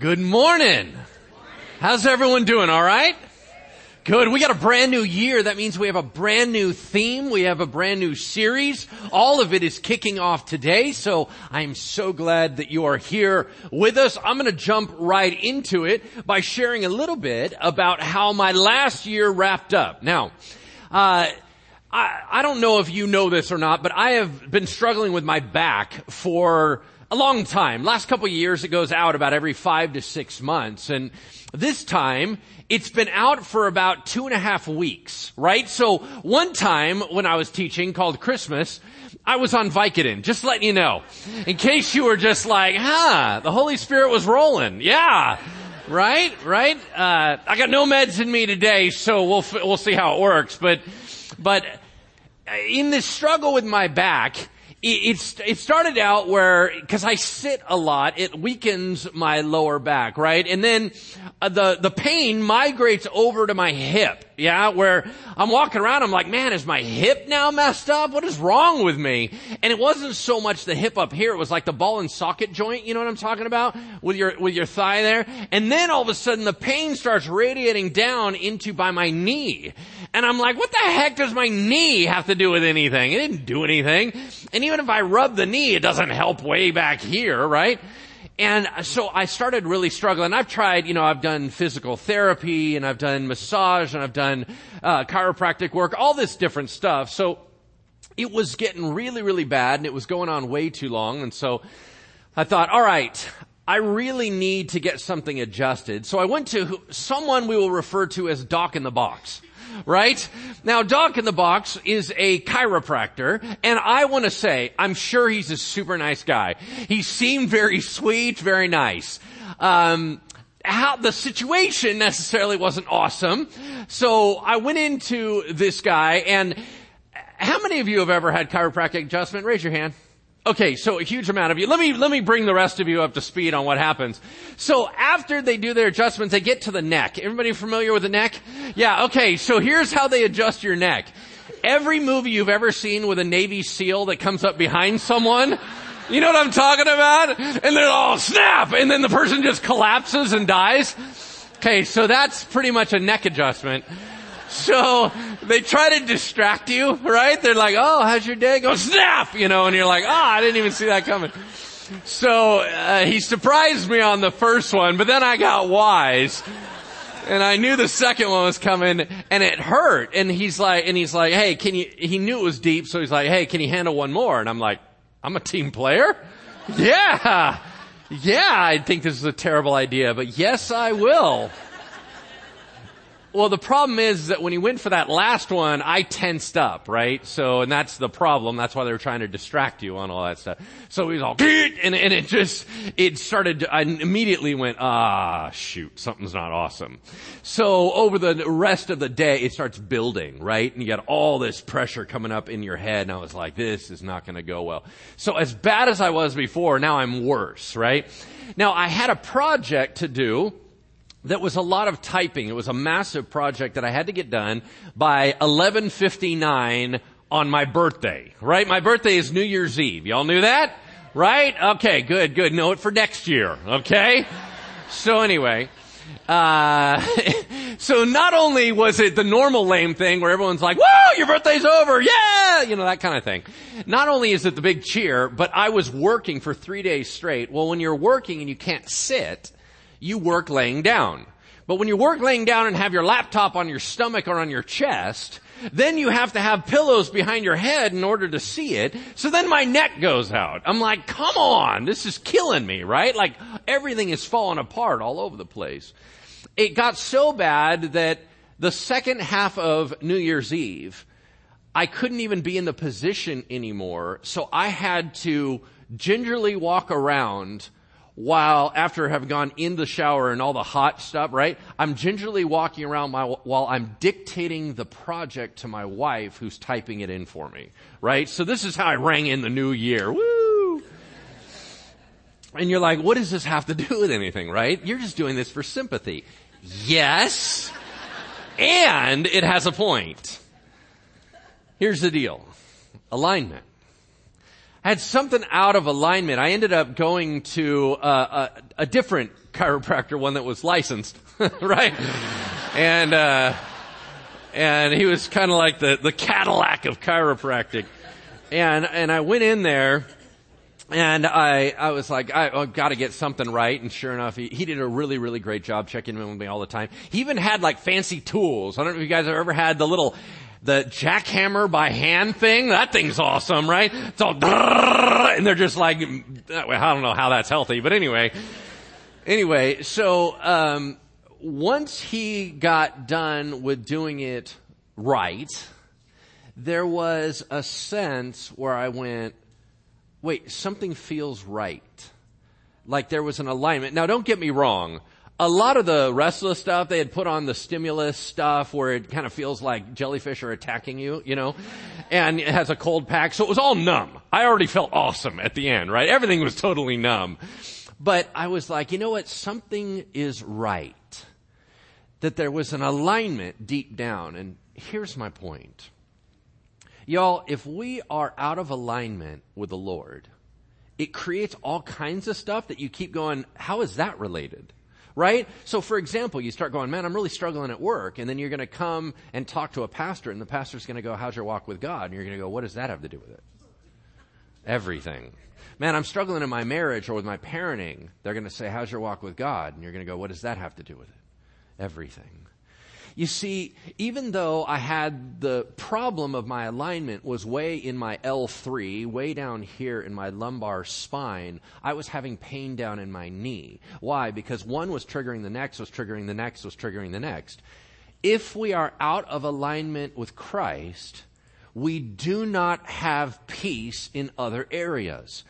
Good morning. How's everyone doing? All right? Good. We got a brand new year. That means we have a brand new theme. We have a brand new series. All of it is kicking off today. So I'm so glad that you are here with us. I'm going to jump right into it by sharing a little bit about how my last year wrapped up. Now, uh, I, I don't know if you know this or not, but I have been struggling with my back for a long time. Last couple years, it goes out about every five to six months. And this time, it's been out for about two and a half weeks, right? So one time when I was teaching called Christmas, I was on Vicodin, just letting you know. In case you were just like, huh, the Holy Spirit was rolling. Yeah. Right? Right? Uh, I got no meds in me today, so we'll, we'll see how it works. But, but in this struggle with my back, it, it started out where, cause I sit a lot, it weakens my lower back, right? And then uh, the, the pain migrates over to my hip, yeah, where I'm walking around, I'm like, man, is my hip now messed up? What is wrong with me? And it wasn't so much the hip up here, it was like the ball and socket joint, you know what I'm talking about? With your, with your thigh there. And then all of a sudden the pain starts radiating down into by my knee. And I'm like, what the heck does my knee have to do with anything? It didn't do anything. And even if I rub the knee, it doesn't help way back here, right? And so I started really struggling. I've tried, you know, I've done physical therapy and I've done massage and I've done uh, chiropractic work, all this different stuff. So it was getting really, really bad and it was going on way too long. And so I thought, all right, I really need to get something adjusted. So I went to someone we will refer to as Doc in the Box right? Now, Doc in the Box is a chiropractor, and I want to say, I'm sure he's a super nice guy. He seemed very sweet, very nice. Um, how the situation necessarily wasn't awesome. So I went into this guy and how many of you have ever had chiropractic adjustment? Raise your hand. Okay, so a huge amount of you. Let me, let me bring the rest of you up to speed on what happens. So after they do their adjustments, they get to the neck. Everybody familiar with the neck? Yeah, okay, so here's how they adjust your neck. Every movie you've ever seen with a Navy SEAL that comes up behind someone, you know what I'm talking about? And they're all snap, and then the person just collapses and dies. Okay, so that's pretty much a neck adjustment. So they try to distract you, right? They're like, oh, how's your day? Go snap, you know, and you're like, ah, oh, I didn't even see that coming. So uh, he surprised me on the first one, but then I got wise. And I knew the second one was coming and it hurt. And he's like, and he's like, hey, can you, he knew it was deep. So he's like, hey, can you handle one more? And I'm like, I'm a team player. Yeah. Yeah. I think this is a terrible idea, but yes, I will. Well, the problem is that when he went for that last one, I tensed up, right? So, and that's the problem. That's why they were trying to distract you on all that stuff. So he's all, and, and it just, it started, I immediately went, ah, shoot, something's not awesome. So over the rest of the day, it starts building, right? And you got all this pressure coming up in your head, and I was like, this is not gonna go well. So as bad as I was before, now I'm worse, right? Now I had a project to do, that was a lot of typing. It was a massive project that I had to get done by 1159 on my birthday, right? My birthday is New Year's Eve. Y'all knew that? Right? Okay, good, good. Know it for next year, okay? So anyway, uh, so not only was it the normal lame thing where everyone's like, whoa, your birthday's over, yeah, you know, that kind of thing. Not only is it the big cheer, but I was working for three days straight. Well, when you're working and you can't sit, you work laying down. But when you work laying down and have your laptop on your stomach or on your chest, then you have to have pillows behind your head in order to see it. So then my neck goes out. I'm like, come on, this is killing me, right? Like everything is falling apart all over the place. It got so bad that the second half of New Year's Eve, I couldn't even be in the position anymore. So I had to gingerly walk around while after having gone in the shower and all the hot stuff, right? I'm gingerly walking around my, while I'm dictating the project to my wife who's typing it in for me, right? So this is how I rang in the new year. Woo! And you're like, what does this have to do with anything, right? You're just doing this for sympathy. Yes. And it has a point. Here's the deal. Alignment. Had something out of alignment. I ended up going to uh, a, a, different chiropractor, one that was licensed, right? And uh, and he was kind of like the the Cadillac of chiropractic. And and I went in there. And I, I was like, I, got to get something right. And sure enough, he, he did a really, really great job checking in with me all the time. He even had like fancy tools. I don't know if you guys have ever had the little the jackhammer by hand thing, that thing's awesome, right? It's all, and they're just like, I don't know how that's healthy, but anyway. Anyway, so, um, once he got done with doing it right, there was a sense where I went, wait, something feels right. Like there was an alignment. Now don't get me wrong a lot of the restless stuff they had put on the stimulus stuff where it kind of feels like jellyfish are attacking you, you know, and it has a cold pack. So it was all numb. I already felt awesome at the end, right? Everything was totally numb. But I was like, you know what? Something is right. That there was an alignment deep down. And here's my point. Y'all, if we are out of alignment with the Lord, it creates all kinds of stuff that you keep going, how is that related? Right? So for example, you start going, man, I'm really struggling at work. And then you're going to come and talk to a pastor and the pastor's going to go, how's your walk with God? And you're going to go, what does that have to do with it? Everything. Man, I'm struggling in my marriage or with my parenting. They're going to say, how's your walk with God? And you're going to go, what does that have to do with it? Everything. You see, even though I had the problem of my alignment was way in my L3, way down here in my lumbar spine, I was having pain down in my knee. Why? Because one was triggering the next, was triggering the next, was triggering the next. If we are out of alignment with Christ, we do not have peace in other areas.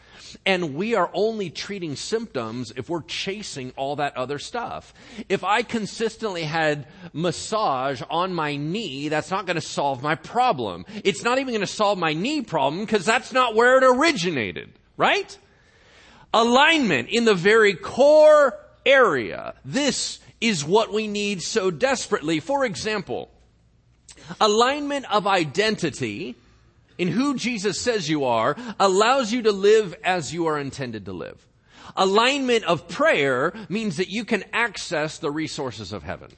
And we are only treating symptoms if we're chasing all that other stuff. If I consistently had massage on my knee, that's not going to solve my problem. It's not even going to solve my knee problem because that's not where it originated, right? Alignment in the very core area. This is what we need so desperately. For example, alignment of identity in who Jesus says you are allows you to live as you are intended to live. Alignment of prayer means that you can access the resources of heaven.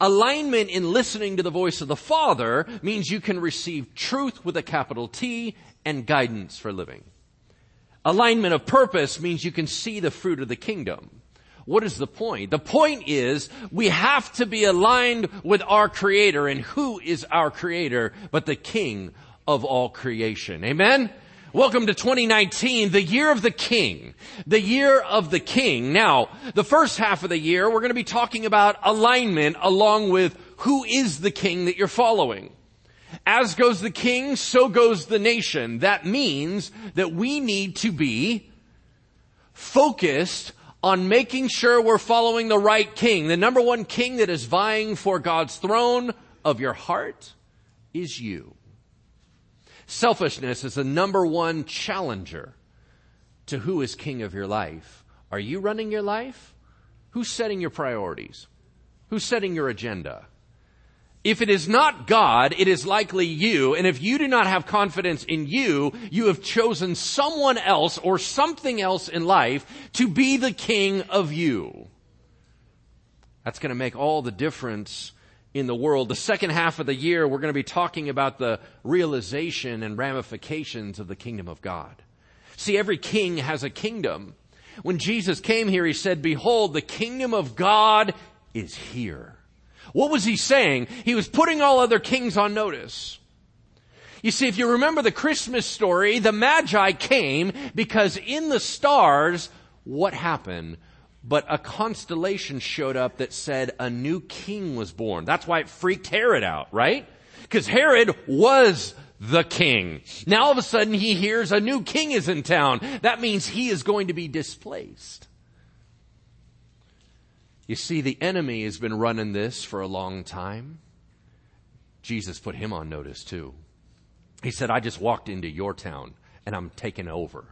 Alignment in listening to the voice of the Father means you can receive truth with a capital T and guidance for living. Alignment of purpose means you can see the fruit of the kingdom. What is the point? The point is we have to be aligned with our creator and who is our creator but the king of all creation. Amen? Welcome to 2019, the year of the king. The year of the king. Now, the first half of the year, we're going to be talking about alignment along with who is the king that you're following. As goes the king, so goes the nation. That means that we need to be focused on making sure we're following the right king. The number one king that is vying for God's throne of your heart is you. Selfishness is the number one challenger to who is king of your life. Are you running your life? Who's setting your priorities? Who's setting your agenda? If it is not God, it is likely you. And if you do not have confidence in you, you have chosen someone else or something else in life to be the king of you. That's going to make all the difference in the world. The second half of the year, we're going to be talking about the realization and ramifications of the kingdom of God. See, every king has a kingdom. When Jesus came here, he said, behold, the kingdom of God is here. What was he saying? He was putting all other kings on notice. You see, if you remember the Christmas story, the Magi came because in the stars, what happened? but a constellation showed up that said a new king was born. That's why it freaked Herod out, right? Because Herod was the king. Now all of a sudden he hears a new king is in town. That means he is going to be displaced. You see, the enemy has been running this for a long time. Jesus put him on notice too. He said, I just walked into your town and I'm taking over.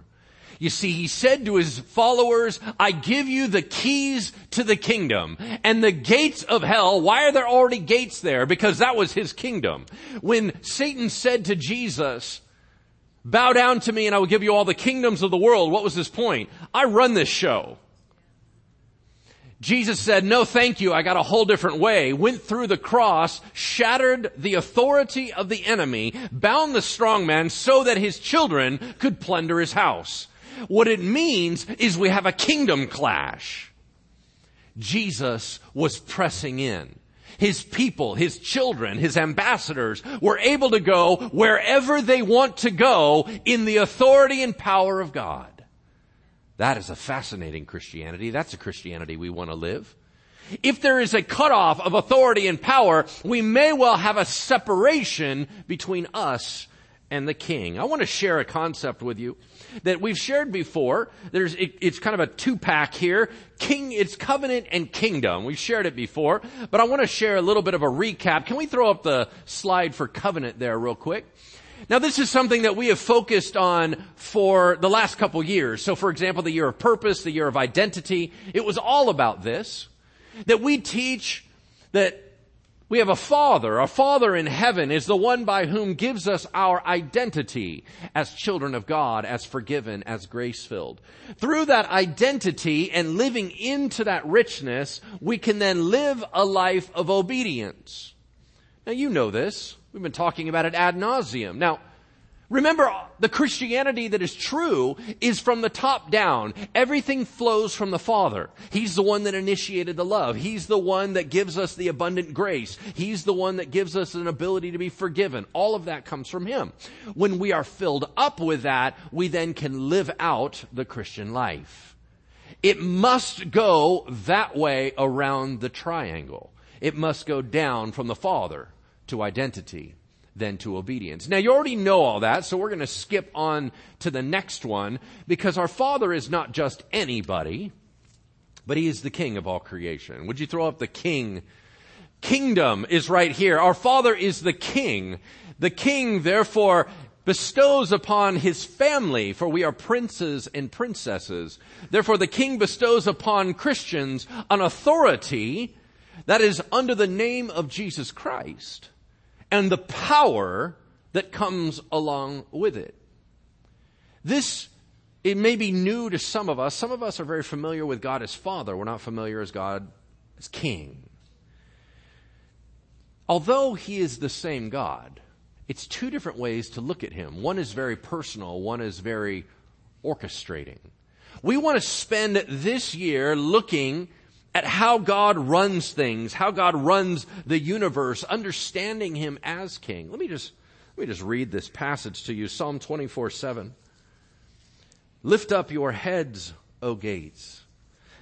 You see, he said to his followers, I give you the keys to the kingdom and the gates of hell. Why are there already gates there? Because that was his kingdom. When Satan said to Jesus, Bow down to me and I will give you all the kingdoms of the world. What was his point? I run this show. Jesus said, no thank you, I got a whole different way, went through the cross, shattered the authority of the enemy, bound the strong man so that his children could plunder his house. What it means is we have a kingdom clash. Jesus was pressing in. His people, his children, his ambassadors were able to go wherever they want to go in the authority and power of God. That is a fascinating Christianity. That's a Christianity we want to live. If there is a cutoff of authority and power, we may well have a separation between us and the king. I want to share a concept with you that we've shared before. There's, it, it's kind of a two pack here. King, it's covenant and kingdom. We've shared it before, but I want to share a little bit of a recap. Can we throw up the slide for covenant there real quick? Now this is something that we have focused on for the last couple years. So for example, the year of purpose, the year of identity, it was all about this. That we teach that we have a father. Our father in heaven is the one by whom gives us our identity as children of God, as forgiven, as grace filled. Through that identity and living into that richness, we can then live a life of obedience. Now you know this. We've been talking about it ad nauseum. Now, remember, the Christianity that is true is from the top down. Everything flows from the Father. He's the one that initiated the love. He's the one that gives us the abundant grace. He's the one that gives us an ability to be forgiven. All of that comes from Him. When we are filled up with that, we then can live out the Christian life. It must go that way around the triangle. It must go down from the Father to identity than to obedience. Now you already know all that, so we're going to skip on to the next one because our Father is not just anybody, but He is the King of all creation. Would you throw up the King? Kingdom is right here. Our Father is the King. The King, therefore, bestows upon his family, for we are princes and princesses. Therefore, the king bestows upon Christians an authority that is under the name of Jesus Christ and the power that comes along with it. This, it may be new to some of us. Some of us are very familiar with God as Father. We're not familiar as God as King. Although He is the same God, it's two different ways to look at Him. One is very personal, one is very orchestrating. We want to spend this year looking at how God runs things, how God runs the universe, understanding Him as King. Let me just, let me just read this passage to you. Psalm 24, 7. Lift up your heads, O gates,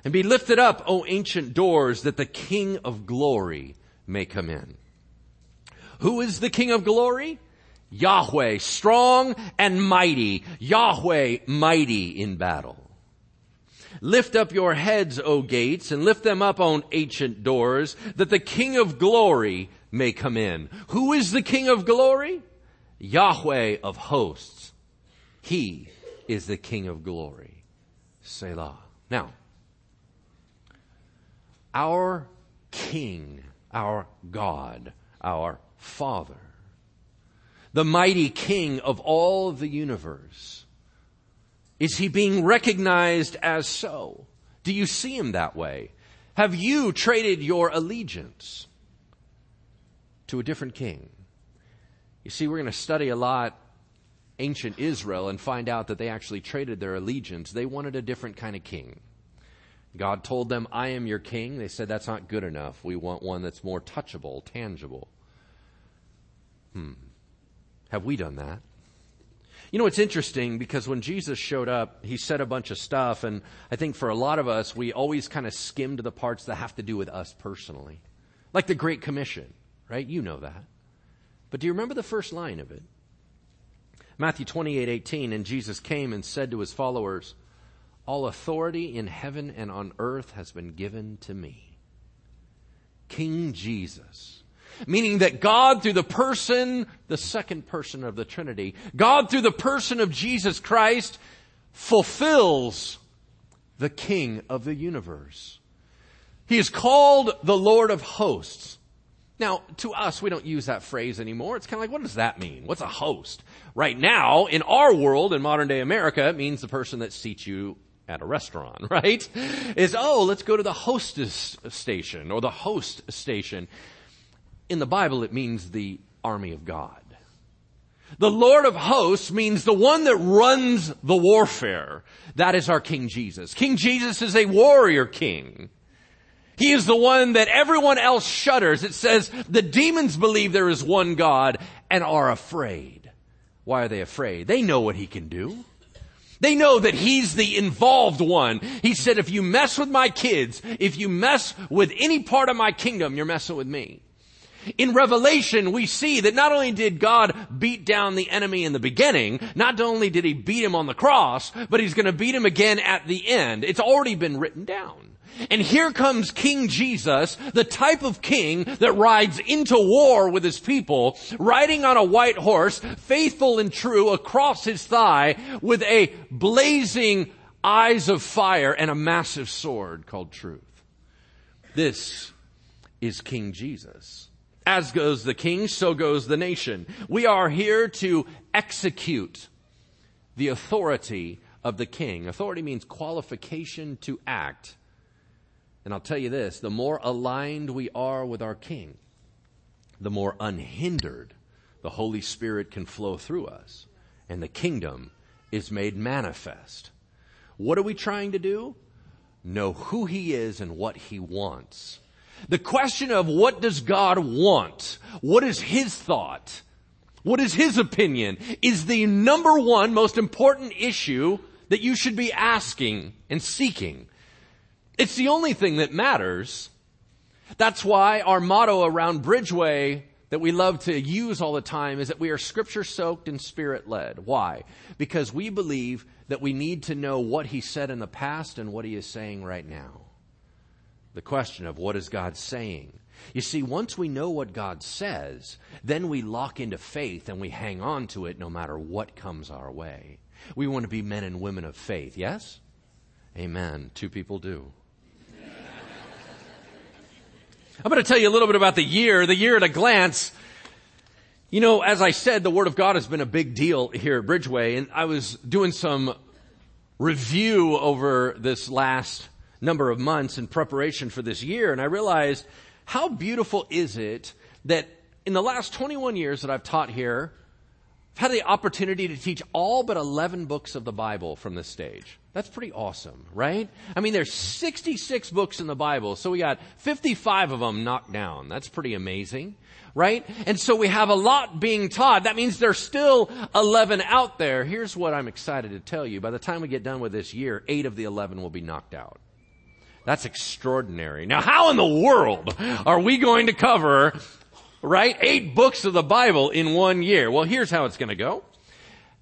and be lifted up, O ancient doors, that the King of glory may come in. Who is the King of glory? Yahweh, strong and mighty. Yahweh, mighty in battle. Lift up your heads, O gates, and lift them up on ancient doors, that the King of glory may come in. Who is the King of glory? Yahweh of hosts. He is the King of glory. Selah. Now, our King, our God, our Father, the mighty King of all the universe, is he being recognized as so? Do you see him that way? Have you traded your allegiance to a different king? You see, we're going to study a lot ancient Israel and find out that they actually traded their allegiance. They wanted a different kind of king. God told them, I am your king. They said, that's not good enough. We want one that's more touchable, tangible. Hmm. Have we done that? You know, it's interesting because when Jesus showed up, he said a bunch of stuff, and I think for a lot of us, we always kind of skimmed the parts that have to do with us personally. Like the Great Commission, right? You know that. But do you remember the first line of it? Matthew 28 18, and Jesus came and said to his followers, All authority in heaven and on earth has been given to me. King Jesus Meaning that God through the person, the second person of the Trinity, God through the person of Jesus Christ fulfills the King of the universe. He is called the Lord of hosts. Now, to us, we don't use that phrase anymore. It's kind of like, what does that mean? What's a host? Right now, in our world, in modern day America, it means the person that seats you at a restaurant, right? Is, oh, let's go to the hostess station or the host station. In the Bible, it means the army of God. The Lord of hosts means the one that runs the warfare. That is our King Jesus. King Jesus is a warrior king. He is the one that everyone else shudders. It says the demons believe there is one God and are afraid. Why are they afraid? They know what he can do. They know that he's the involved one. He said, if you mess with my kids, if you mess with any part of my kingdom, you're messing with me. In Revelation, we see that not only did God beat down the enemy in the beginning, not only did he beat him on the cross, but he's going to beat him again at the end. It's already been written down. And here comes King Jesus, the type of king that rides into war with his people, riding on a white horse, faithful and true across his thigh with a blazing eyes of fire and a massive sword called truth. This is King Jesus. As goes the king, so goes the nation. We are here to execute the authority of the king. Authority means qualification to act. And I'll tell you this, the more aligned we are with our king, the more unhindered the Holy Spirit can flow through us and the kingdom is made manifest. What are we trying to do? Know who he is and what he wants. The question of what does God want? What is His thought? What is His opinion? Is the number one most important issue that you should be asking and seeking. It's the only thing that matters. That's why our motto around Bridgeway that we love to use all the time is that we are scripture soaked and spirit led. Why? Because we believe that we need to know what he said in the past and what he is saying right now the question of what is God saying? You see, once we know what God says, then we lock into faith and we hang on to it no matter what comes our way. We want to be men and women of faith, yes? Amen. Two people do. I'm going to tell you a little bit about the year, the year at a glance. You know, as I said, the Word of God has been a big deal here at Bridgeway, and I was doing some review over this last number of months in preparation for this year, and I realized how beautiful is it that in the last 21 years that I've taught here, I've had the opportunity to teach all but 11 books of the Bible from this stage. That's pretty awesome, right? I mean, there's 66 books in the Bible, so we got 55 of them knocked down. That's pretty amazing, right? And so we have a lot being taught. That means there's still 11 out there. Here's what I'm excited to tell you. By the time we get done with this year, eight of the 11 will be knocked out. That's extraordinary. Now, how in the world are we going to cover, right, eight books of the Bible in one year? Well, here's how it's going to go.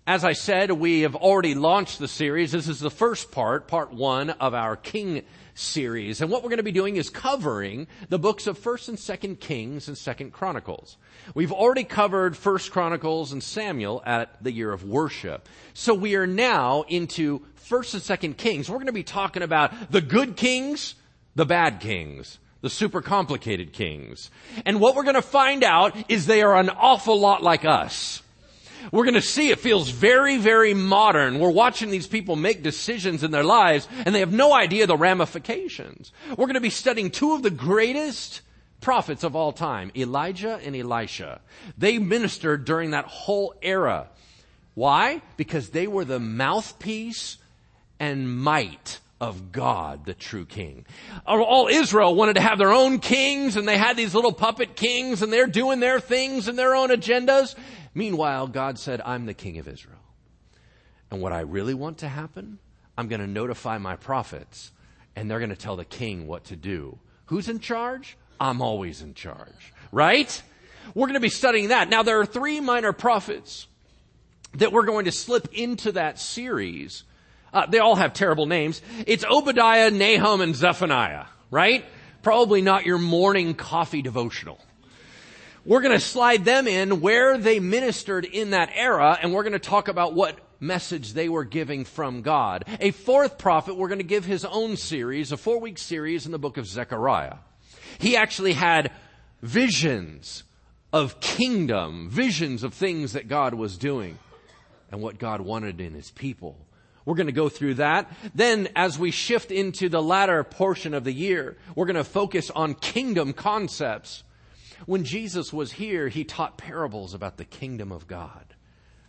As I said, we have already launched the series. This is the first part, part one of our King series. And what we're going to be doing is covering the books of 1st and 2nd Kings and 2nd Chronicles. We've already covered 1st Chronicles and Samuel at the year of worship. So we are now into first and second kings, we're going to be talking about the good kings, the bad kings, the super complicated kings. And what we're going to find out is they are an awful lot like us. We're going to see it feels very, very modern. We're watching these people make decisions in their lives and they have no idea the ramifications. We're going to be studying two of the greatest prophets of all time, Elijah and Elisha. They ministered during that whole era. Why? Because they were the mouthpiece and might of God, the true king. All Israel wanted to have their own kings and they had these little puppet kings and they're doing their things and their own agendas. Meanwhile, God said, I'm the king of Israel. And what I really want to happen, I'm going to notify my prophets and they're going to tell the king what to do. Who's in charge? I'm always in charge. Right? We're going to be studying that. Now there are three minor prophets that we're going to slip into that series uh, they all have terrible names. It's Obadiah, Nahum, and Zephaniah, right? Probably not your morning coffee devotional. We're going to slide them in where they ministered in that era, and we're going to talk about what message they were giving from God. A fourth prophet, we're going to give his own series, a four week series in the book of Zechariah. He actually had visions of kingdom, visions of things that God was doing and what God wanted in his people. We're going to go through that. Then as we shift into the latter portion of the year, we're going to focus on kingdom concepts. When Jesus was here, he taught parables about the kingdom of God.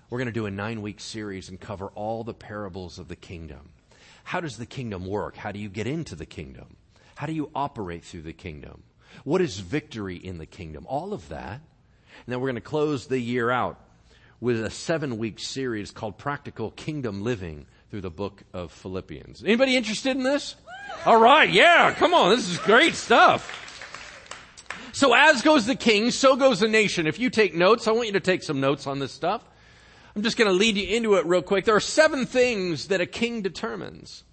We're going to do a nine week series and cover all the parables of the kingdom. How does the kingdom work? How do you get into the kingdom? How do you operate through the kingdom? What is victory in the kingdom? All of that. And then we're going to close the year out with a seven week series called Practical Kingdom Living through the book of Philippians. Anybody interested in this? All right. Yeah. Come on. This is great stuff. So as goes the king, so goes the nation. If you take notes, I want you to take some notes on this stuff. I'm just going to lead you into it real quick. There are seven things that a king determines.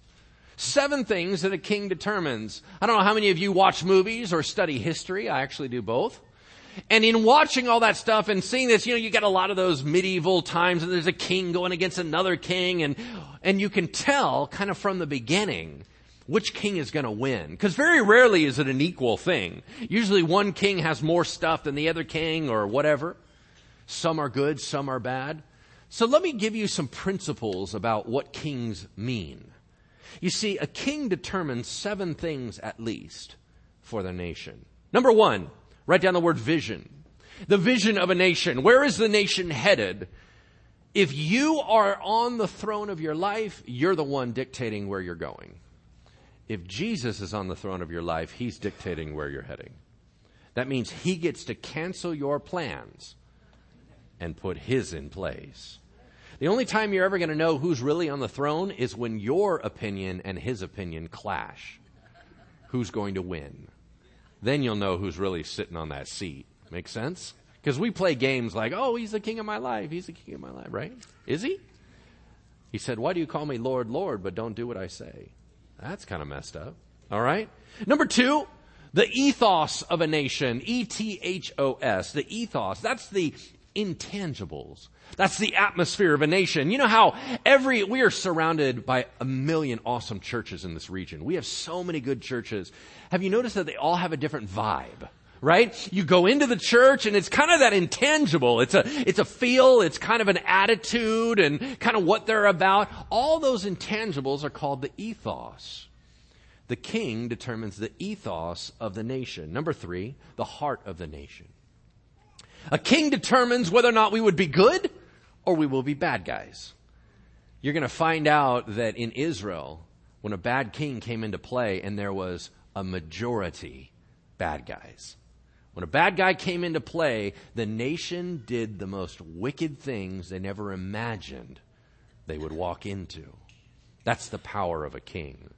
Seven things that a king determines. I don't know how many of you watch movies or study history. I actually do both. And in watching all that stuff and seeing this, you know, you get a lot of those medieval times and there's a king going against another king and, and you can tell kind of from the beginning which king is going to win. Because very rarely is it an equal thing. Usually one king has more stuff than the other king or whatever. Some are good, some are bad. So let me give you some principles about what kings mean. You see, a king determines seven things at least for the nation. Number one, write down the word vision. The vision of a nation. Where is the nation headed? If you are on the throne of your life, you're the one dictating where you're going. If Jesus is on the throne of your life, he's dictating where you're heading. That means he gets to cancel your plans and put his in place. The only time you're ever going to know who's really on the throne is when your opinion and his opinion clash. Who's going to win? Then you'll know who's really sitting on that seat. Make sense? Because we play games like, oh, he's the king of my life. He's the king of my life, right? Is he? He said, why do you call me Lord, Lord, but don't do what I say? That's kind of messed up. All right. Number two, the ethos of a nation. E-T-H-O-S. The ethos. That's the intangibles. That's the atmosphere of a nation. You know how every, we are surrounded by a million awesome churches in this region. We have so many good churches. Have you noticed that they all have a different vibe? Right? You go into the church and it's kind of that intangible. It's a, it's a feel, it's kind of an attitude and kind of what they're about. All those intangibles are called the ethos. The king determines the ethos of the nation. Number three, the heart of the nation. A king determines whether or not we would be good or we will be bad guys. You're going to find out that in Israel, when a bad king came into play and there was a majority bad guys. When a bad guy came into play, the nation did the most wicked things they never imagined they would walk into. That's the power of a king.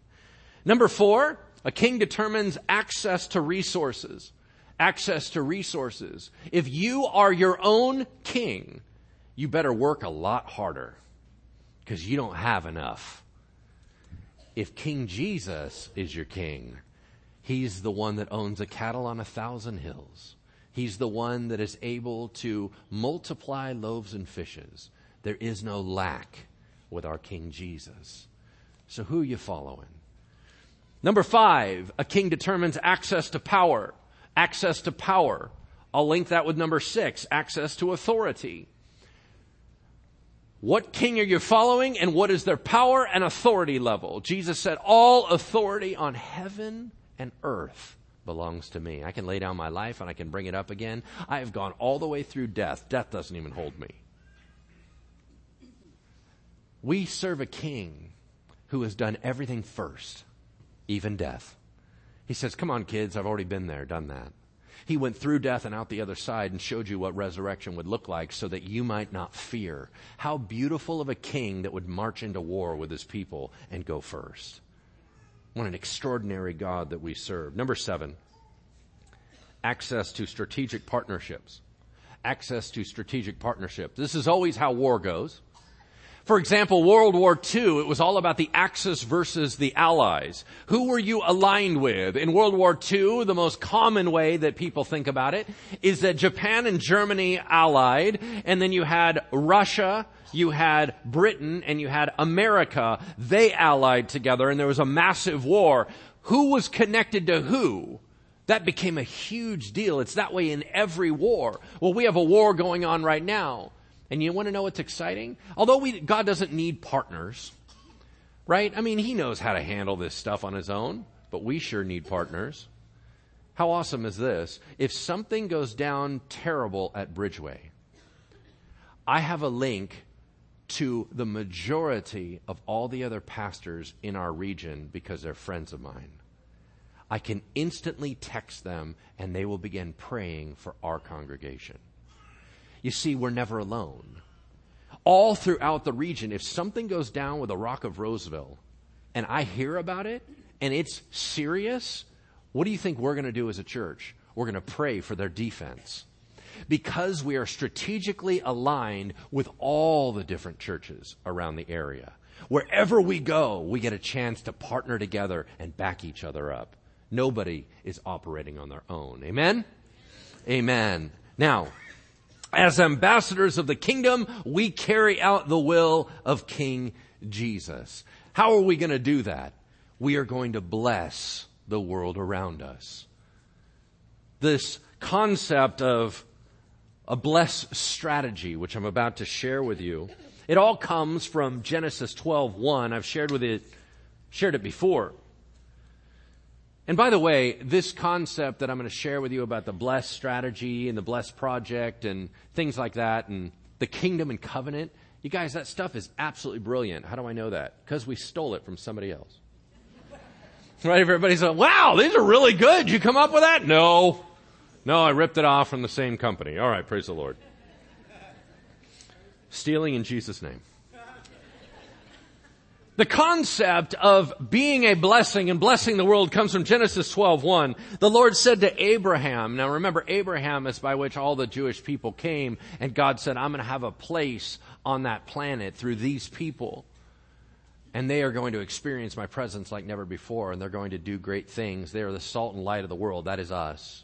Number four, a king determines access to resources. Access to resources. If you are your own king, you better work a lot harder because you don't have enough. If King Jesus is your king, he's the one that owns a cattle on a thousand hills. He's the one that is able to multiply loaves and fishes. There is no lack with our King Jesus. So who are you following? Number five, a king determines access to power. Access to power. I'll link that with number six, access to authority. What king are you following and what is their power and authority level? Jesus said, all authority on heaven and earth belongs to me. I can lay down my life and I can bring it up again. I have gone all the way through death. Death doesn't even hold me. We serve a king who has done everything first, even death. He says, come on kids, I've already been there, done that. He went through death and out the other side and showed you what resurrection would look like so that you might not fear. How beautiful of a king that would march into war with his people and go first. What an extraordinary God that we serve. Number seven, access to strategic partnerships. Access to strategic partnerships. This is always how war goes. For example, World War II, it was all about the Axis versus the Allies. Who were you aligned with? In World War II, the most common way that people think about it is that Japan and Germany allied, and then you had Russia, you had Britain, and you had America. They allied together, and there was a massive war. Who was connected to who? That became a huge deal. It's that way in every war. Well, we have a war going on right now. And you want to know what's exciting? Although we, God doesn't need partners, right? I mean, He knows how to handle this stuff on His own, but we sure need partners. How awesome is this? If something goes down terrible at Bridgeway, I have a link to the majority of all the other pastors in our region because they're friends of mine. I can instantly text them and they will begin praying for our congregation. You see, we're never alone. All throughout the region, if something goes down with the Rock of Roseville and I hear about it and it's serious, what do you think we're going to do as a church? We're going to pray for their defense. Because we are strategically aligned with all the different churches around the area. Wherever we go, we get a chance to partner together and back each other up. Nobody is operating on their own. Amen? Amen. Now, as ambassadors of the kingdom, we carry out the will of King Jesus. How are we going to do that? We are going to bless the world around us. This concept of a bless strategy, which I'm about to share with you, it all comes from Genesis 12:1. I've shared with it, shared it before. And by the way, this concept that I'm going to share with you about the blessed strategy and the blessed project and things like that and the kingdom and covenant, you guys, that stuff is absolutely brilliant. How do I know that? Because we stole it from somebody else. Right? Everybody's like, wow, these are really good. You come up with that? No. No, I ripped it off from the same company. All right, praise the Lord. Stealing in Jesus' name. The concept of being a blessing and blessing the world comes from Genesis 12:1. The Lord said to Abraham, now remember Abraham is by which all the Jewish people came and God said, I'm going to have a place on that planet through these people. And they are going to experience my presence like never before and they're going to do great things. They are the salt and light of the world. That is us.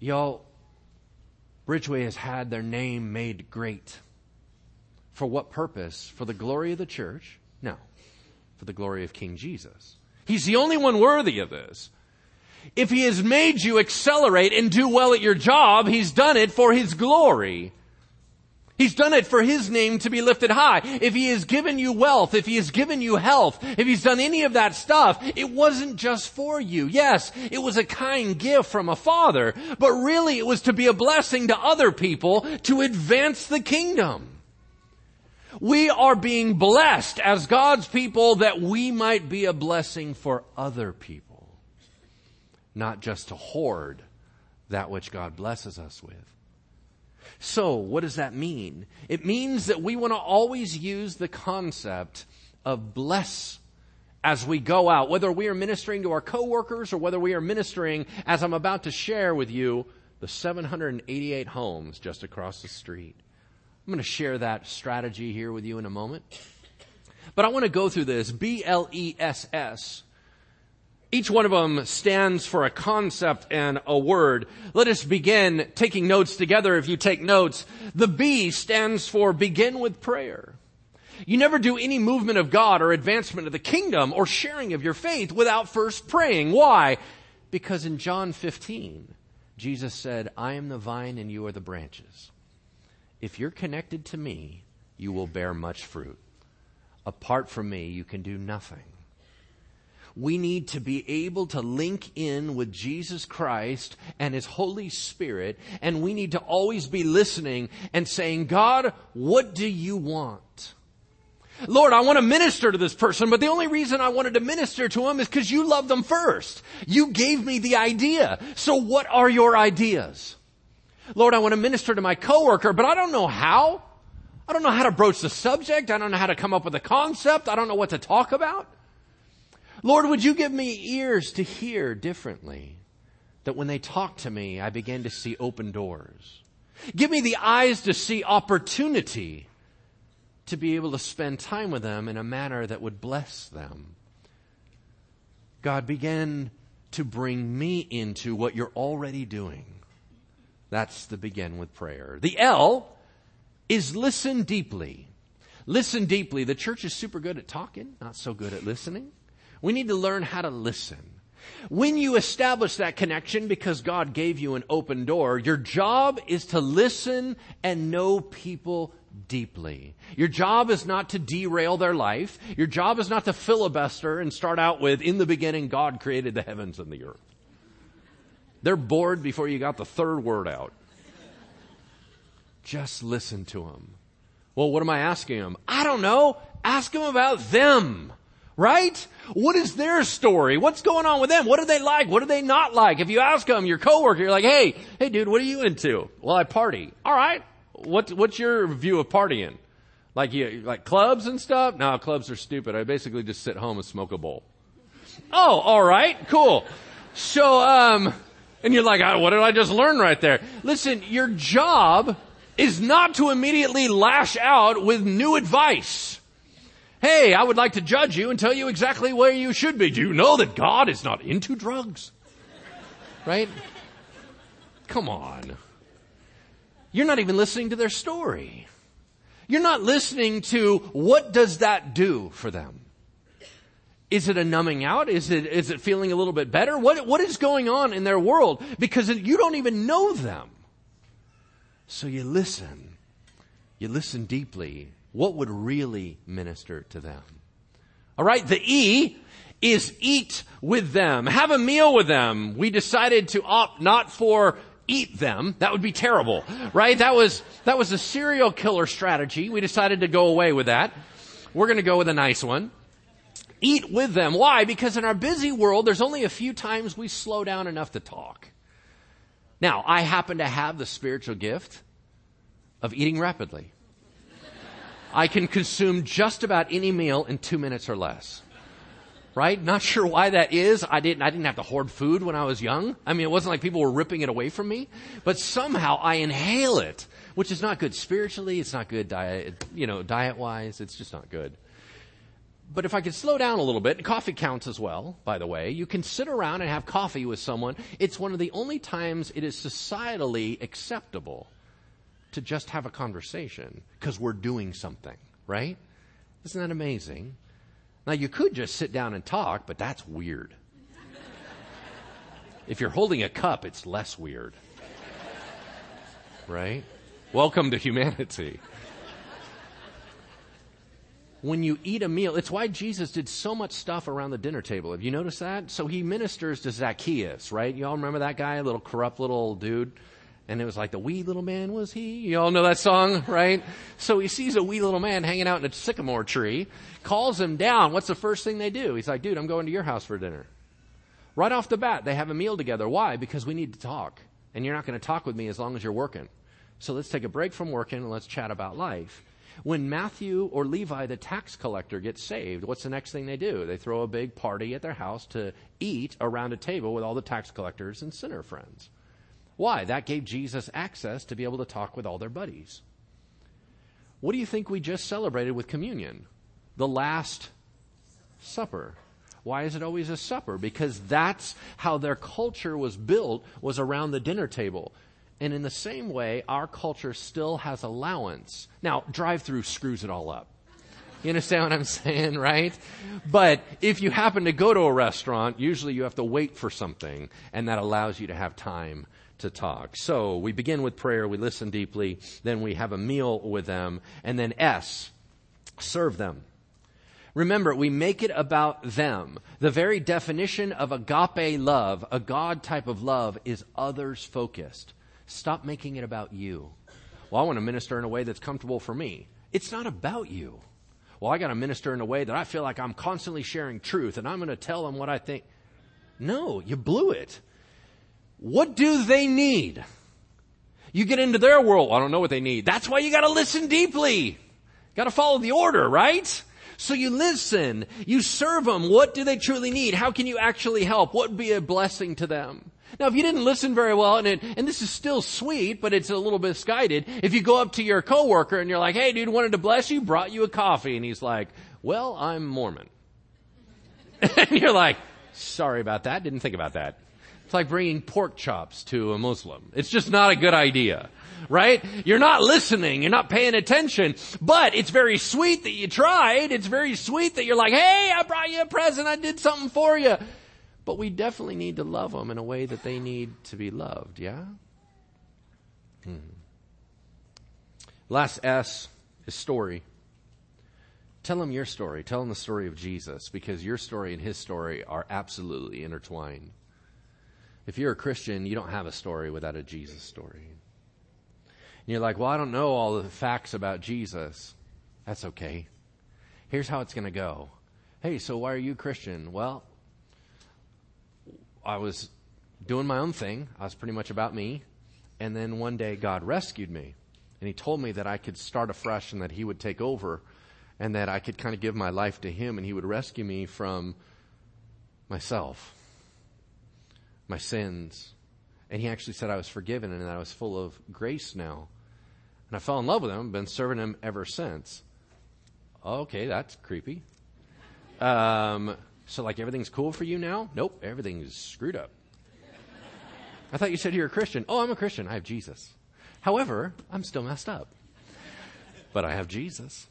Y'all, Bridgeway has had their name made great. For what purpose? For the glory of the church? No. For the glory of King Jesus. He's the only one worthy of this. If he has made you accelerate and do well at your job, he's done it for his glory. He's done it for his name to be lifted high. If he has given you wealth, if he has given you health, if he's done any of that stuff, it wasn't just for you. Yes, it was a kind gift from a father, but really it was to be a blessing to other people to advance the kingdom. We are being blessed as God's people that we might be a blessing for other people, not just to hoard that which God blesses us with. So, what does that mean? It means that we want to always use the concept of bless as we go out, whether we are ministering to our coworkers or whether we are ministering, as I'm about to share with you, the 788 homes just across the street. I'm going to share that strategy here with you in a moment. But I want to go through this. B-L-E-S-S. Each one of them stands for a concept and a word. Let us begin taking notes together if you take notes. The B stands for begin with prayer. You never do any movement of God or advancement of the kingdom or sharing of your faith without first praying. Why? Because in John 15, Jesus said, I am the vine and you are the branches. If you're connected to me, you will bear much fruit. Apart from me, you can do nothing. We need to be able to link in with Jesus Christ and His Holy Spirit, and we need to always be listening and saying, God, what do you want? Lord, I want to minister to this person, but the only reason I wanted to minister to him is because you love them first. You gave me the idea. So what are your ideas? Lord, I want to minister to my coworker, but I don't know how. I don't know how to broach the subject. I don't know how to come up with a concept. I don't know what to talk about. Lord, would you give me ears to hear differently? That when they talk to me, I begin to see open doors. Give me the eyes to see opportunity to be able to spend time with them in a manner that would bless them. God, begin to bring me into what you're already doing. That's the begin with prayer. The L is listen deeply. Listen deeply. The church is super good at talking, not so good at listening. We need to learn how to listen. When you establish that connection because God gave you an open door, your job is to listen and know people deeply. Your job is not to derail their life. Your job is not to filibuster and start out with, in the beginning, God created the heavens and the earth. They're bored before you got the third word out. Just listen to them. Well, what am I asking them? I don't know. Ask them about them. Right? What is their story? What's going on with them? What do they like? What do they not like? If you ask them, your coworker, you're like, hey, hey dude, what are you into? Well, I party. Alright. What, what's your view of partying? Like you, like clubs and stuff? No, clubs are stupid. I basically just sit home and smoke a bowl. Oh, alright, cool. So, um, and you're like, what did I just learn right there? Listen, your job is not to immediately lash out with new advice. Hey, I would like to judge you and tell you exactly where you should be. Do you know that God is not into drugs? Right? Come on. You're not even listening to their story. You're not listening to what does that do for them? Is it a numbing out? Is it, is it feeling a little bit better? What, what is going on in their world? Because you don't even know them. So you listen. You listen deeply. What would really minister to them? All right, the E is eat with them. Have a meal with them. We decided to opt not for eat them. That would be terrible, right? That was, that was a serial killer strategy. We decided to go away with that. We're going to go with a nice one. Eat with them. Why? Because in our busy world, there's only a few times we slow down enough to talk. Now, I happen to have the spiritual gift of eating rapidly. I can consume just about any meal in two minutes or less. Right? Not sure why that is. I didn't, I didn't have to hoard food when I was young. I mean, it wasn't like people were ripping it away from me, but somehow I inhale it, which is not good spiritually. It's not good diet, you know, diet wise. It's just not good. But if I could slow down a little bit, coffee counts as well, by the way. You can sit around and have coffee with someone. It's one of the only times it is societally acceptable to just have a conversation because we're doing something, right? Isn't that amazing? Now you could just sit down and talk, but that's weird. if you're holding a cup, it's less weird. Right? Welcome to humanity when you eat a meal, it's why Jesus did so much stuff around the dinner table. Have you noticed that? So he ministers to Zacchaeus, right? You all remember that guy, little corrupt little dude? And it was like the wee little man was he. You all know that song, right? So he sees a wee little man hanging out in a sycamore tree, calls him down. What's the first thing they do? He's like, dude, I'm going to your house for dinner. Right off the bat, they have a meal together. Why? Because we need to talk. And you're not going to talk with me as long as you're working. So let's take a break from working and let's chat about life. When Matthew or Levi, the tax collector, gets saved, what's the next thing they do? They throw a big party at their house to eat around a table with all the tax collectors and sinner friends. Why? That gave Jesus access to be able to talk with all their buddies. What do you think we just celebrated with communion? The Last Supper. Why is it always a supper? Because that's how their culture was built, was around the dinner table. And in the same way, our culture still has allowance. Now, drive through screws it all up. You understand what I'm saying, right? But if you happen to go to a restaurant, usually you have to wait for something, and that allows you to have time to talk. So we begin with prayer, we listen deeply, then we have a meal with them, and then S, serve them. Remember, we make it about them. The very definition of agape love, a God type of love, is others focused. Stop making it about you. Well, I want to minister in a way that's comfortable for me. It's not about you. Well, I got to minister in a way that I feel like I'm constantly sharing truth and I'm going to tell them what I think. No, you blew it. What do they need? You get into their world. I don't know what they need. That's why you got to listen deeply. Got to follow the order, right? So you listen, you serve them. What do they truly need? How can you actually help? What would be a blessing to them? Now, if you didn't listen very well, and it, and this is still sweet, but it's a little misguided, if you go up to your coworker and you're like, "Hey, dude, wanted to bless you, brought you a coffee," and he's like, "Well, I'm Mormon," and you're like, "Sorry about that. Didn't think about that." It's like bringing pork chops to a Muslim. It's just not a good idea. Right? You're not listening. You're not paying attention. But it's very sweet that you tried. It's very sweet that you're like, hey, I brought you a present. I did something for you. But we definitely need to love them in a way that they need to be loved, yeah? Hmm. Last S is story. Tell them your story. Tell them the story of Jesus because your story and his story are absolutely intertwined. If you're a Christian, you don't have a story without a Jesus story. And you're like, well, I don't know all the facts about Jesus. That's okay. Here's how it's going to go. Hey, so why are you Christian? Well, I was doing my own thing. I was pretty much about me. And then one day God rescued me. And he told me that I could start afresh and that he would take over and that I could kind of give my life to him and he would rescue me from myself, my sins. And he actually said I was forgiven and that I was full of grace now. And I fell in love with him, been serving him ever since. Okay, that's creepy. Um, so, like, everything's cool for you now? Nope, everything's screwed up. I thought you said you're a Christian. Oh, I'm a Christian. I have Jesus. However, I'm still messed up. But I have Jesus.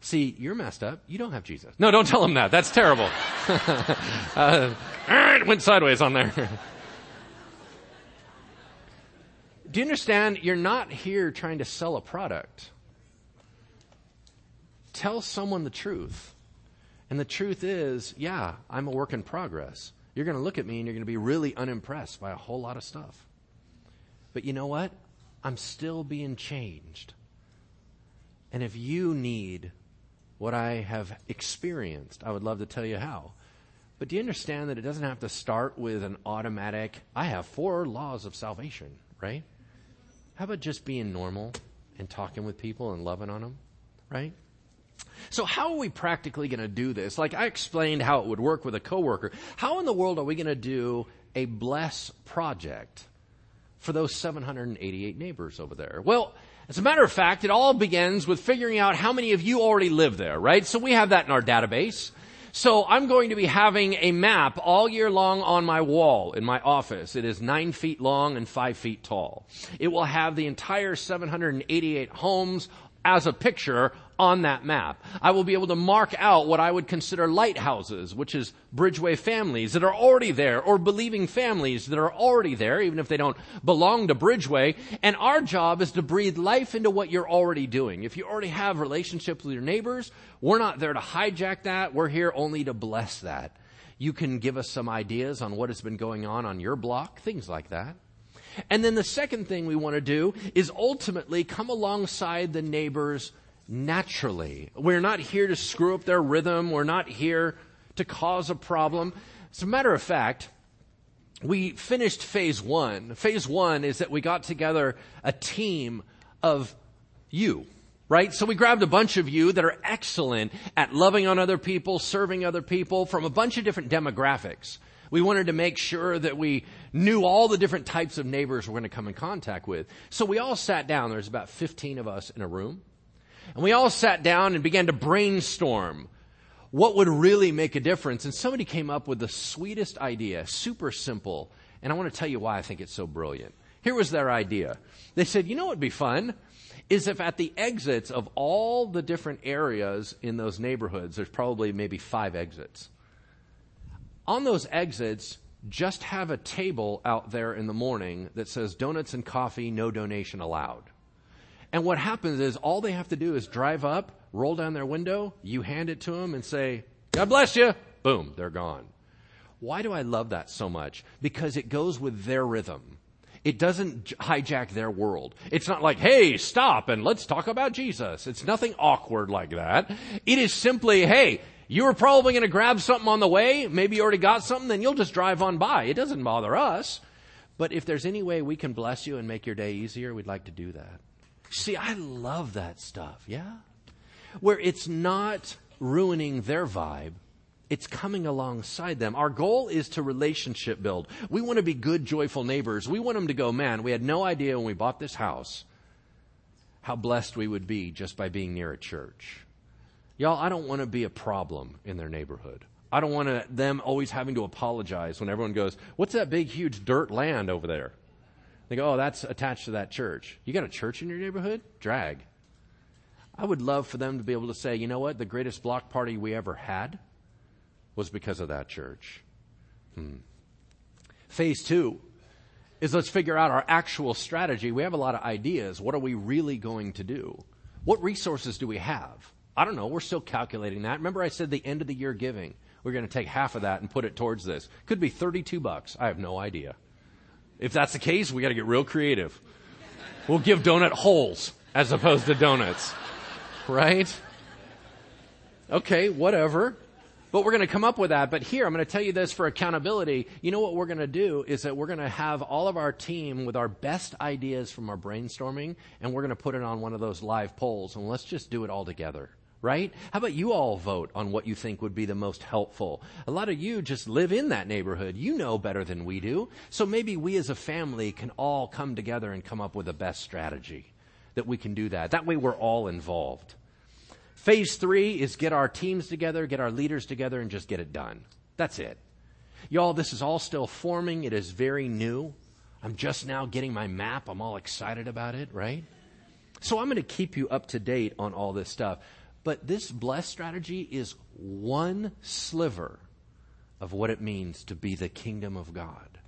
See, you're messed up. You don't have Jesus. No, don't tell him that. That's terrible. Uh, it went sideways on there. Do you understand? You're not here trying to sell a product. Tell someone the truth. And the truth is, yeah, I'm a work in progress. You're going to look at me and you're going to be really unimpressed by a whole lot of stuff. But you know what? I'm still being changed. And if you need what I have experienced, I would love to tell you how. But do you understand that it doesn't have to start with an automatic, I have four laws of salvation, right? How about just being normal and talking with people and loving on them, right? So how are we practically going to do this? Like I explained how it would work with a coworker. How in the world are we going to do a bless project for those 788 neighbors over there? Well, as a matter of fact, it all begins with figuring out how many of you already live there, right? So we have that in our database. So I'm going to be having a map all year long on my wall in my office. It is nine feet long and five feet tall. It will have the entire 788 homes as a picture on that map. I will be able to mark out what I would consider lighthouses, which is Bridgeway families that are already there, or believing families that are already there, even if they don't belong to Bridgeway. And our job is to breathe life into what you're already doing. If you already have relationships with your neighbors, we're not there to hijack that. We're here only to bless that. You can give us some ideas on what has been going on on your block, things like that. And then the second thing we want to do is ultimately come alongside the neighbors naturally. We're not here to screw up their rhythm. We're not here to cause a problem. As a matter of fact, we finished phase one. Phase one is that we got together a team of you, right? So we grabbed a bunch of you that are excellent at loving on other people, serving other people from a bunch of different demographics. We wanted to make sure that we knew all the different types of neighbors we're going to come in contact with. So we all sat down. There's about 15 of us in a room. And we all sat down and began to brainstorm what would really make a difference. And somebody came up with the sweetest idea, super simple. And I want to tell you why I think it's so brilliant. Here was their idea. They said, you know what would be fun? Is if at the exits of all the different areas in those neighborhoods, there's probably maybe five exits. On those exits, just have a table out there in the morning that says donuts and coffee, no donation allowed. And what happens is all they have to do is drive up, roll down their window, you hand it to them and say, God bless you. Boom, they're gone. Why do I love that so much? Because it goes with their rhythm. It doesn't hijack their world. It's not like, hey, stop and let's talk about Jesus. It's nothing awkward like that. It is simply, hey, you were probably going to grab something on the way. Maybe you already got something, then you'll just drive on by. It doesn't bother us. But if there's any way we can bless you and make your day easier, we'd like to do that. See, I love that stuff, yeah? Where it's not ruining their vibe. It's coming alongside them. Our goal is to relationship build. We want to be good, joyful neighbors. We want them to go, man, we had no idea when we bought this house how blessed we would be just by being near a church. Y'all, I don't want to be a problem in their neighborhood. I don't want to, them always having to apologize when everyone goes, what's that big, huge dirt land over there? They go, oh, that's attached to that church. You got a church in your neighborhood? Drag. I would love for them to be able to say, you know what? The greatest block party we ever had was because of that church. Hmm. Phase two is let's figure out our actual strategy. We have a lot of ideas. What are we really going to do? What resources do we have? I don't know. We're still calculating that. Remember I said the end of the year giving. We're going to take half of that and put it towards this. Could be 32 bucks. I have no idea. If that's the case, we got to get real creative. We'll give donut holes as opposed to donuts. Right? Okay, whatever. But we're going to come up with that. But here, I'm going to tell you this for accountability. You know what we're going to do is that we're going to have all of our team with our best ideas from our brainstorming, and we're going to put it on one of those live polls, and let's just do it all together. Right? How about you all vote on what you think would be the most helpful? A lot of you just live in that neighborhood. You know better than we do. So maybe we as a family can all come together and come up with the best strategy that we can do that. That way we're all involved. Phase three is get our teams together, get our leaders together, and just get it done. That's it. Y'all, this is all still forming. It is very new. I'm just now getting my map. I'm all excited about it, right? So I'm going to keep you up to date on all this stuff. But this blessed strategy is one sliver of what it means to be the kingdom of God.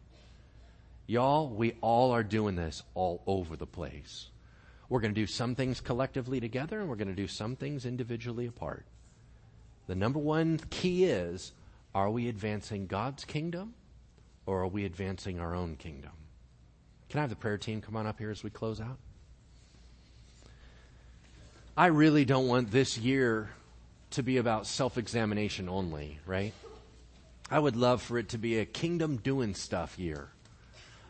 Y'all, we all are doing this all over the place. We're going to do some things collectively together and we're going to do some things individually apart. The number one key is are we advancing God's kingdom or are we advancing our own kingdom? Can I have the prayer team come on up here as we close out? I really don't want this year to be about self examination only, right? I would love for it to be a kingdom doing stuff year.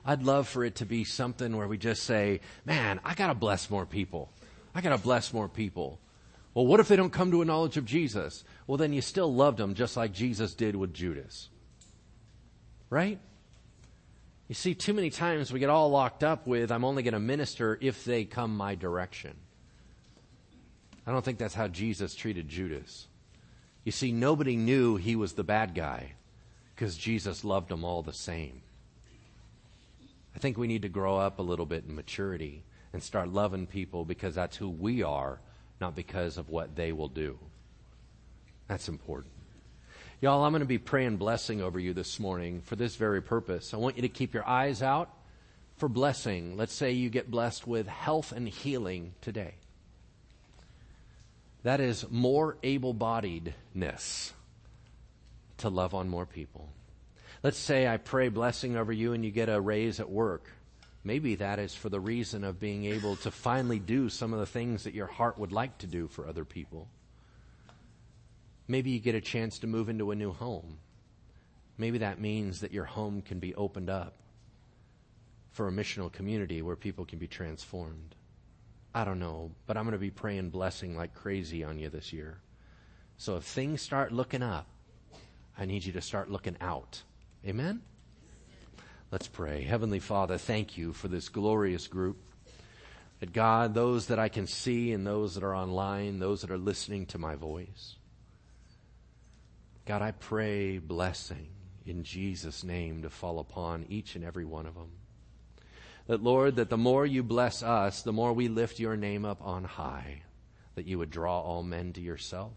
I'd love for it to be something where we just say, man, I gotta bless more people. I gotta bless more people. Well, what if they don't come to a knowledge of Jesus? Well, then you still loved them just like Jesus did with Judas. Right? You see, too many times we get all locked up with, I'm only to minister if they come my direction. I don't think that's how Jesus treated Judas. You see, nobody knew he was the bad guy because Jesus loved them all the same. I think we need to grow up a little bit in maturity and start loving people because that's who we are, not because of what they will do. That's important. Y'all, I'm going to be praying blessing over you this morning for this very purpose. I want you to keep your eyes out for blessing. Let's say you get blessed with health and healing today. That is more able bodiedness to love on more people. Let's say I pray blessing over you and you get a raise at work. Maybe that is for the reason of being able to finally do some of the things that your heart would like to do for other people. Maybe you get a chance to move into a new home. Maybe that means that your home can be opened up for a missional community where people can be transformed. I don't know, but I'm going to be praying blessing like crazy on you this year. So if things start looking up, I need you to start looking out. Amen? Let's pray. Heavenly Father, thank you for this glorious group. That God, those that I can see and those that are online, those that are listening to my voice. God, I pray blessing in Jesus' name to fall upon each and every one of them. That Lord, that the more you bless us, the more we lift your name up on high, that you would draw all men to yourself.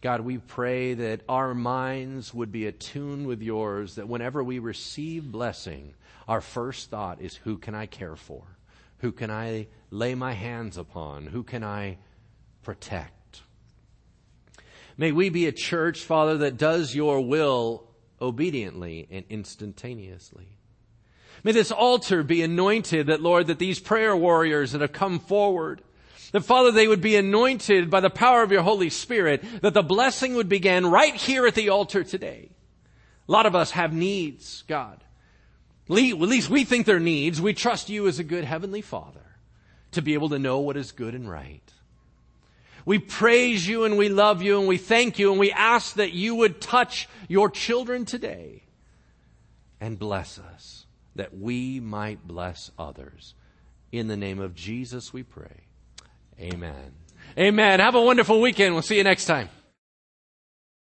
God, we pray that our minds would be attuned with yours, that whenever we receive blessing, our first thought is who can I care for? Who can I lay my hands upon? Who can I protect? May we be a church, Father, that does your will obediently and instantaneously. May this altar be anointed that, Lord, that these prayer warriors that have come forward, that Father, they would be anointed by the power of your Holy Spirit, that the blessing would begin right here at the altar today. A lot of us have needs, God. At least we think they're needs. We trust you as a good heavenly Father to be able to know what is good and right. We praise you and we love you and we thank you and we ask that you would touch your children today and bless us that we might bless others. In the name of Jesus we pray. Amen. Amen. Have a wonderful weekend. We'll see you next time.